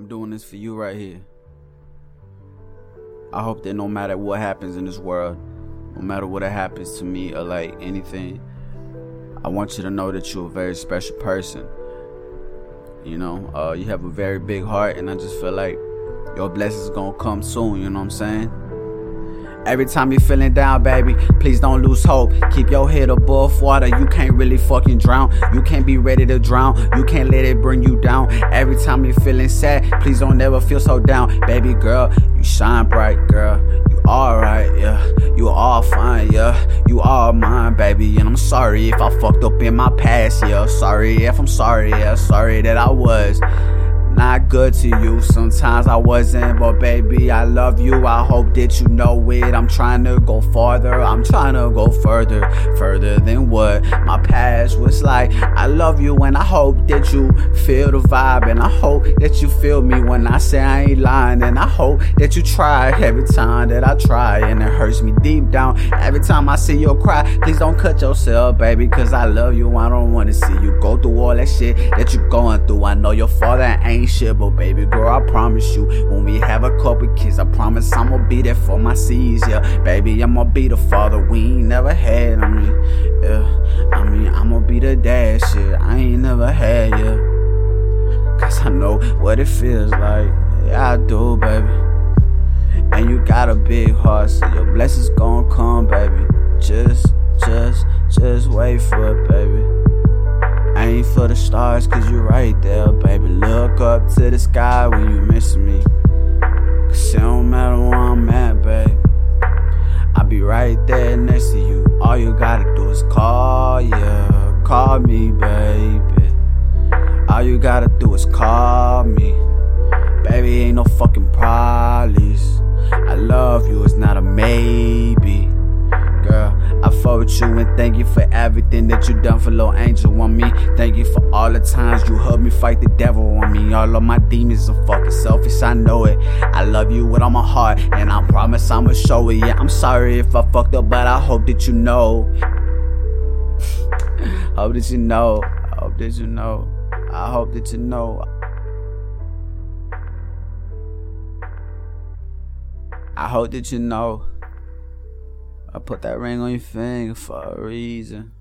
I'm doing this for you right here. I hope that no matter what happens in this world, no matter what happens to me or like anything, I want you to know that you're a very special person. You know, uh, you have a very big heart, and I just feel like your blessings gonna come soon. You know what I'm saying? Every time you're feeling down, baby, please don't lose hope. Keep your head above water. You can't really fucking drown. You can't be ready to drown. You can't let it bring you down. Every time you're feeling sad, please don't ever feel so down. Baby girl, you shine bright, girl. You alright, yeah. You all fine, yeah. You all mine, baby. And I'm sorry if I fucked up in my past, yeah. Sorry if I'm sorry, yeah. Sorry that I was not good to you. Sometimes I wasn't, but baby, I love you. I hope that you know it. I'm trying to go farther. I'm trying to go further, further than what my past was like. I love you, and I hope that you feel the vibe, and I hope that you feel me when I say I ain't lying, and I hope that you try every time that I try, and it hurts me deep down. Every time I see you cry, please don't cut yourself, baby, cause I love you. I don't wanna see you go through all that shit that you're going through. I know your father ain't ain't but baby girl, I promise you, when we have a couple kids, I promise I'ma be there for my seeds, yeah. Baby, I'ma be the father we ain't never had, I mean, yeah. I mean, I'ma be the dad, shit, I ain't never had, yeah. Cause I know what it feels like, yeah, I do, baby. And you got a big heart, so your blessings gon' come, baby. Just, just, just wait for it, baby. Aim for the stars, cause you're right there, baby. To the sky when you miss me. Cause it don't matter where I'm at, babe. I'll be right there next to you. All you gotta do is call, yeah. Call me, baby. All you gotta do is call me. Baby, ain't no fucking problems. I love you, it's not a maybe. With you and thank you for everything that you done for little angel on me. Thank you for all the times you helped me fight the devil on me. All of my demons are fucking selfish, I know it. I love you with all my heart, and I promise I'ma show it. Yeah, I'm sorry if I fucked up, but I hope that you know. hope that you know. I hope that you know. I hope that you know. I hope that you know. I put that ring on your finger for a reason.